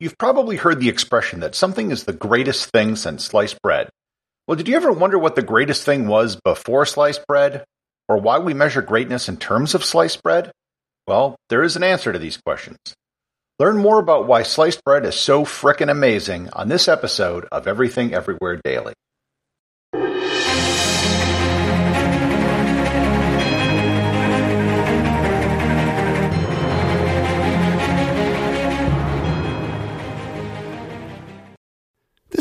You've probably heard the expression that something is the greatest thing since sliced bread. Well, did you ever wonder what the greatest thing was before sliced bread? Or why we measure greatness in terms of sliced bread? Well, there is an answer to these questions. Learn more about why sliced bread is so frickin' amazing on this episode of Everything Everywhere Daily.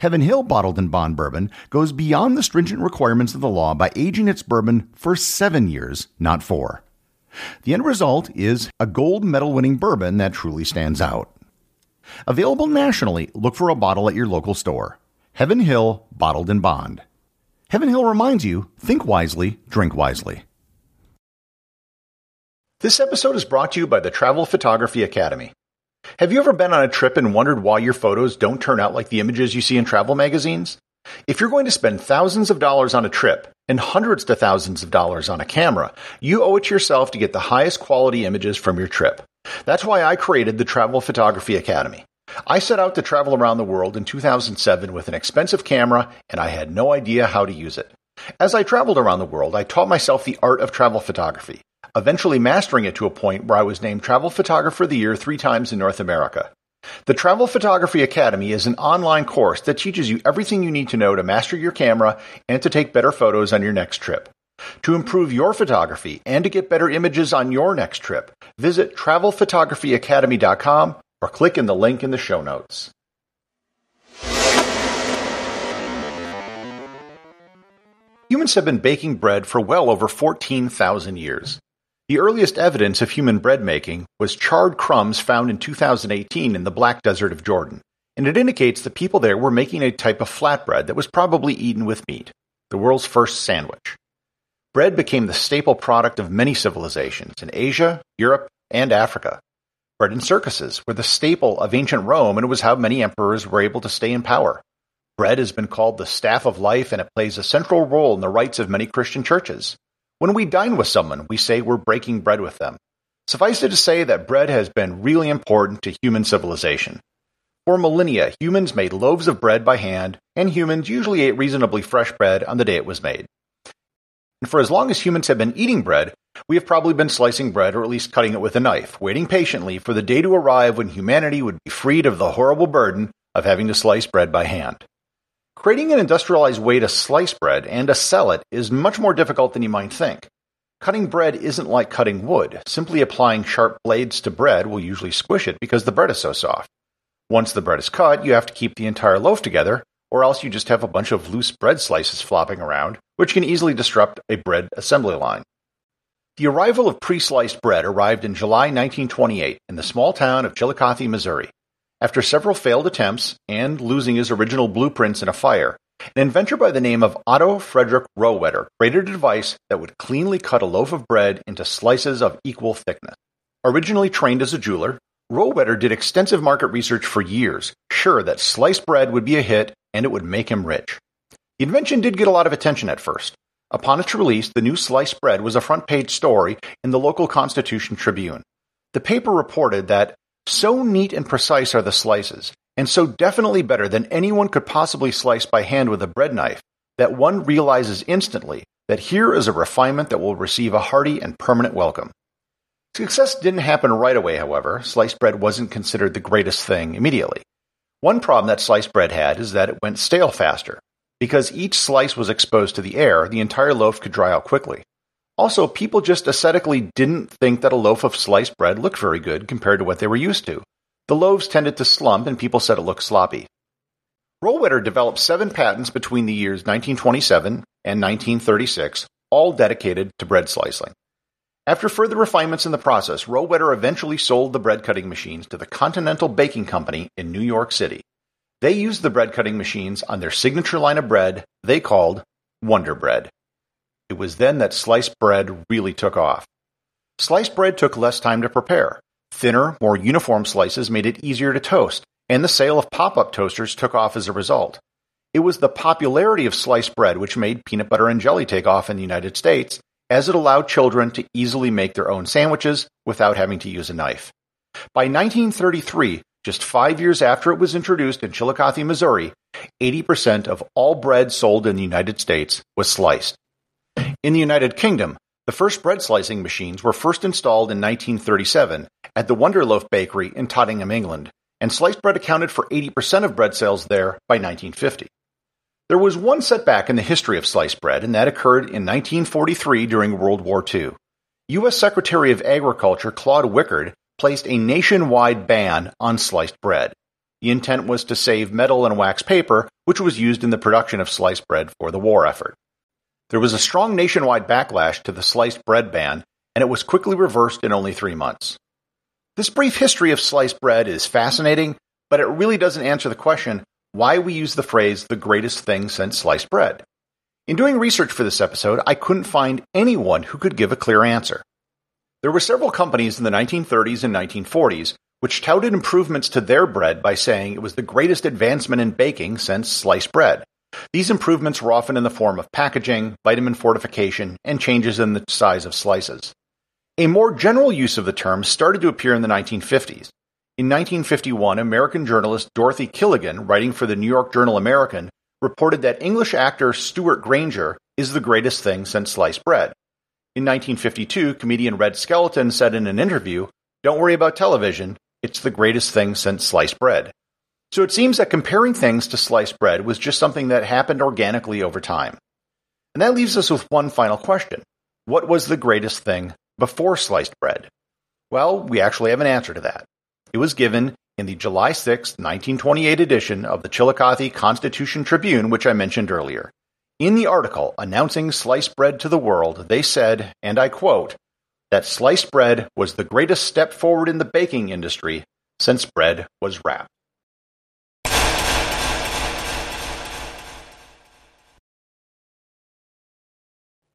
Heaven Hill Bottled in Bond bourbon goes beyond the stringent requirements of the law by aging its bourbon for seven years, not four. The end result is a gold medal winning bourbon that truly stands out. Available nationally, look for a bottle at your local store. Heaven Hill Bottled in Bond. Heaven Hill reminds you think wisely, drink wisely. This episode is brought to you by the Travel Photography Academy. Have you ever been on a trip and wondered why your photos don't turn out like the images you see in travel magazines? If you're going to spend thousands of dollars on a trip and hundreds to thousands of dollars on a camera, you owe it to yourself to get the highest quality images from your trip. That's why I created the Travel Photography Academy. I set out to travel around the world in 2007 with an expensive camera and I had no idea how to use it. As I traveled around the world, I taught myself the art of travel photography, eventually mastering it to a point where I was named Travel Photographer of the Year three times in North America. The Travel Photography Academy is an online course that teaches you everything you need to know to master your camera and to take better photos on your next trip. To improve your photography and to get better images on your next trip, visit travelphotographyacademy.com or click in the link in the show notes. Humans have been baking bread for well over 14,000 years. The earliest evidence of human bread making was charred crumbs found in 2018 in the Black Desert of Jordan, and it indicates the people there were making a type of flatbread that was probably eaten with meat, the world's first sandwich. Bread became the staple product of many civilizations in Asia, Europe, and Africa. Bread in circuses were the staple of ancient Rome, and it was how many emperors were able to stay in power. Bread has been called the staff of life, and it plays a central role in the rites of many Christian churches. When we dine with someone, we say we're breaking bread with them. Suffice it to say that bread has been really important to human civilization. For millennia, humans made loaves of bread by hand, and humans usually ate reasonably fresh bread on the day it was made. And for as long as humans have been eating bread, we have probably been slicing bread or at least cutting it with a knife, waiting patiently for the day to arrive when humanity would be freed of the horrible burden of having to slice bread by hand. Creating an industrialized way to slice bread and to sell it is much more difficult than you might think. Cutting bread isn't like cutting wood. Simply applying sharp blades to bread will usually squish it because the bread is so soft. Once the bread is cut, you have to keep the entire loaf together, or else you just have a bunch of loose bread slices flopping around, which can easily disrupt a bread assembly line. The arrival of pre-sliced bread arrived in July 1928 in the small town of Chillicothe, Missouri. After several failed attempts and losing his original blueprints in a fire, an inventor by the name of Otto Frederick Rohwedder created a device that would cleanly cut a loaf of bread into slices of equal thickness. Originally trained as a jeweler, Rohwedder did extensive market research for years, sure that sliced bread would be a hit and it would make him rich. The invention did get a lot of attention at first. Upon its release, the new sliced bread was a front page story in the local Constitution Tribune. The paper reported that so neat and precise are the slices, and so definitely better than anyone could possibly slice by hand with a bread knife, that one realizes instantly that here is a refinement that will receive a hearty and permanent welcome. Success didn't happen right away, however. Sliced bread wasn't considered the greatest thing immediately. One problem that sliced bread had is that it went stale faster. Because each slice was exposed to the air, the entire loaf could dry out quickly. Also, people just aesthetically didn't think that a loaf of sliced bread looked very good compared to what they were used to. The loaves tended to slump and people said it looked sloppy. Rohwedder developed seven patents between the years 1927 and 1936, all dedicated to bread slicing. After further refinements in the process, Rohwedder eventually sold the bread cutting machines to the Continental Baking Company in New York City. They used the bread cutting machines on their signature line of bread they called Wonder Bread. It was then that sliced bread really took off. Sliced bread took less time to prepare. Thinner, more uniform slices made it easier to toast, and the sale of pop up toasters took off as a result. It was the popularity of sliced bread which made peanut butter and jelly take off in the United States, as it allowed children to easily make their own sandwiches without having to use a knife. By 1933, just five years after it was introduced in Chillicothe, Missouri, 80% of all bread sold in the United States was sliced. In the United Kingdom, the first bread slicing machines were first installed in 1937 at the Wonderloaf Bakery in Tottenham, England, and sliced bread accounted for 80% of bread sales there by 1950. There was one setback in the history of sliced bread, and that occurred in 1943 during World War II. U.S. Secretary of Agriculture Claude Wickard placed a nationwide ban on sliced bread. The intent was to save metal and wax paper, which was used in the production of sliced bread for the war effort. There was a strong nationwide backlash to the sliced bread ban, and it was quickly reversed in only three months. This brief history of sliced bread is fascinating, but it really doesn't answer the question why we use the phrase the greatest thing since sliced bread. In doing research for this episode, I couldn't find anyone who could give a clear answer. There were several companies in the 1930s and 1940s which touted improvements to their bread by saying it was the greatest advancement in baking since sliced bread. These improvements were often in the form of packaging, vitamin fortification, and changes in the size of slices. A more general use of the term started to appear in the 1950s. In 1951, American journalist Dorothy Kilgallen, writing for the New York Journal American, reported that English actor Stewart Granger is the greatest thing since sliced bread. In 1952, comedian Red Skelton said in an interview, Don't worry about television, it's the greatest thing since sliced bread. So it seems that comparing things to sliced bread was just something that happened organically over time. And that leaves us with one final question. What was the greatest thing before sliced bread? Well, we actually have an answer to that. It was given in the July 6, 1928 edition of the Chillicothe Constitution Tribune, which I mentioned earlier. In the article announcing sliced bread to the world, they said, and I quote, that sliced bread was the greatest step forward in the baking industry since bread was wrapped.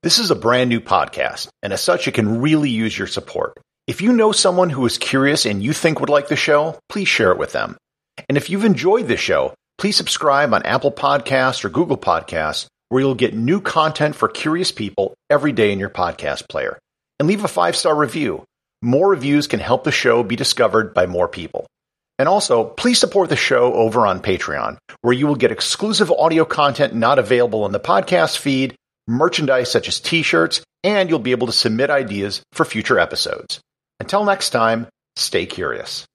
This is a brand new podcast, and as such, it can really use your support. If you know someone who is curious and you think would like the show, please share it with them. And if you've enjoyed the show, please subscribe on Apple Podcasts or Google Podcasts, where you'll get new content for curious people every day in your podcast player. And leave a five star review. More reviews can help the show be discovered by more people. And also, please support the show over on Patreon, where you will get exclusive audio content not available in the podcast feed merchandise such as t-shirts, and you'll be able to submit ideas for future episodes. Until next time, stay curious.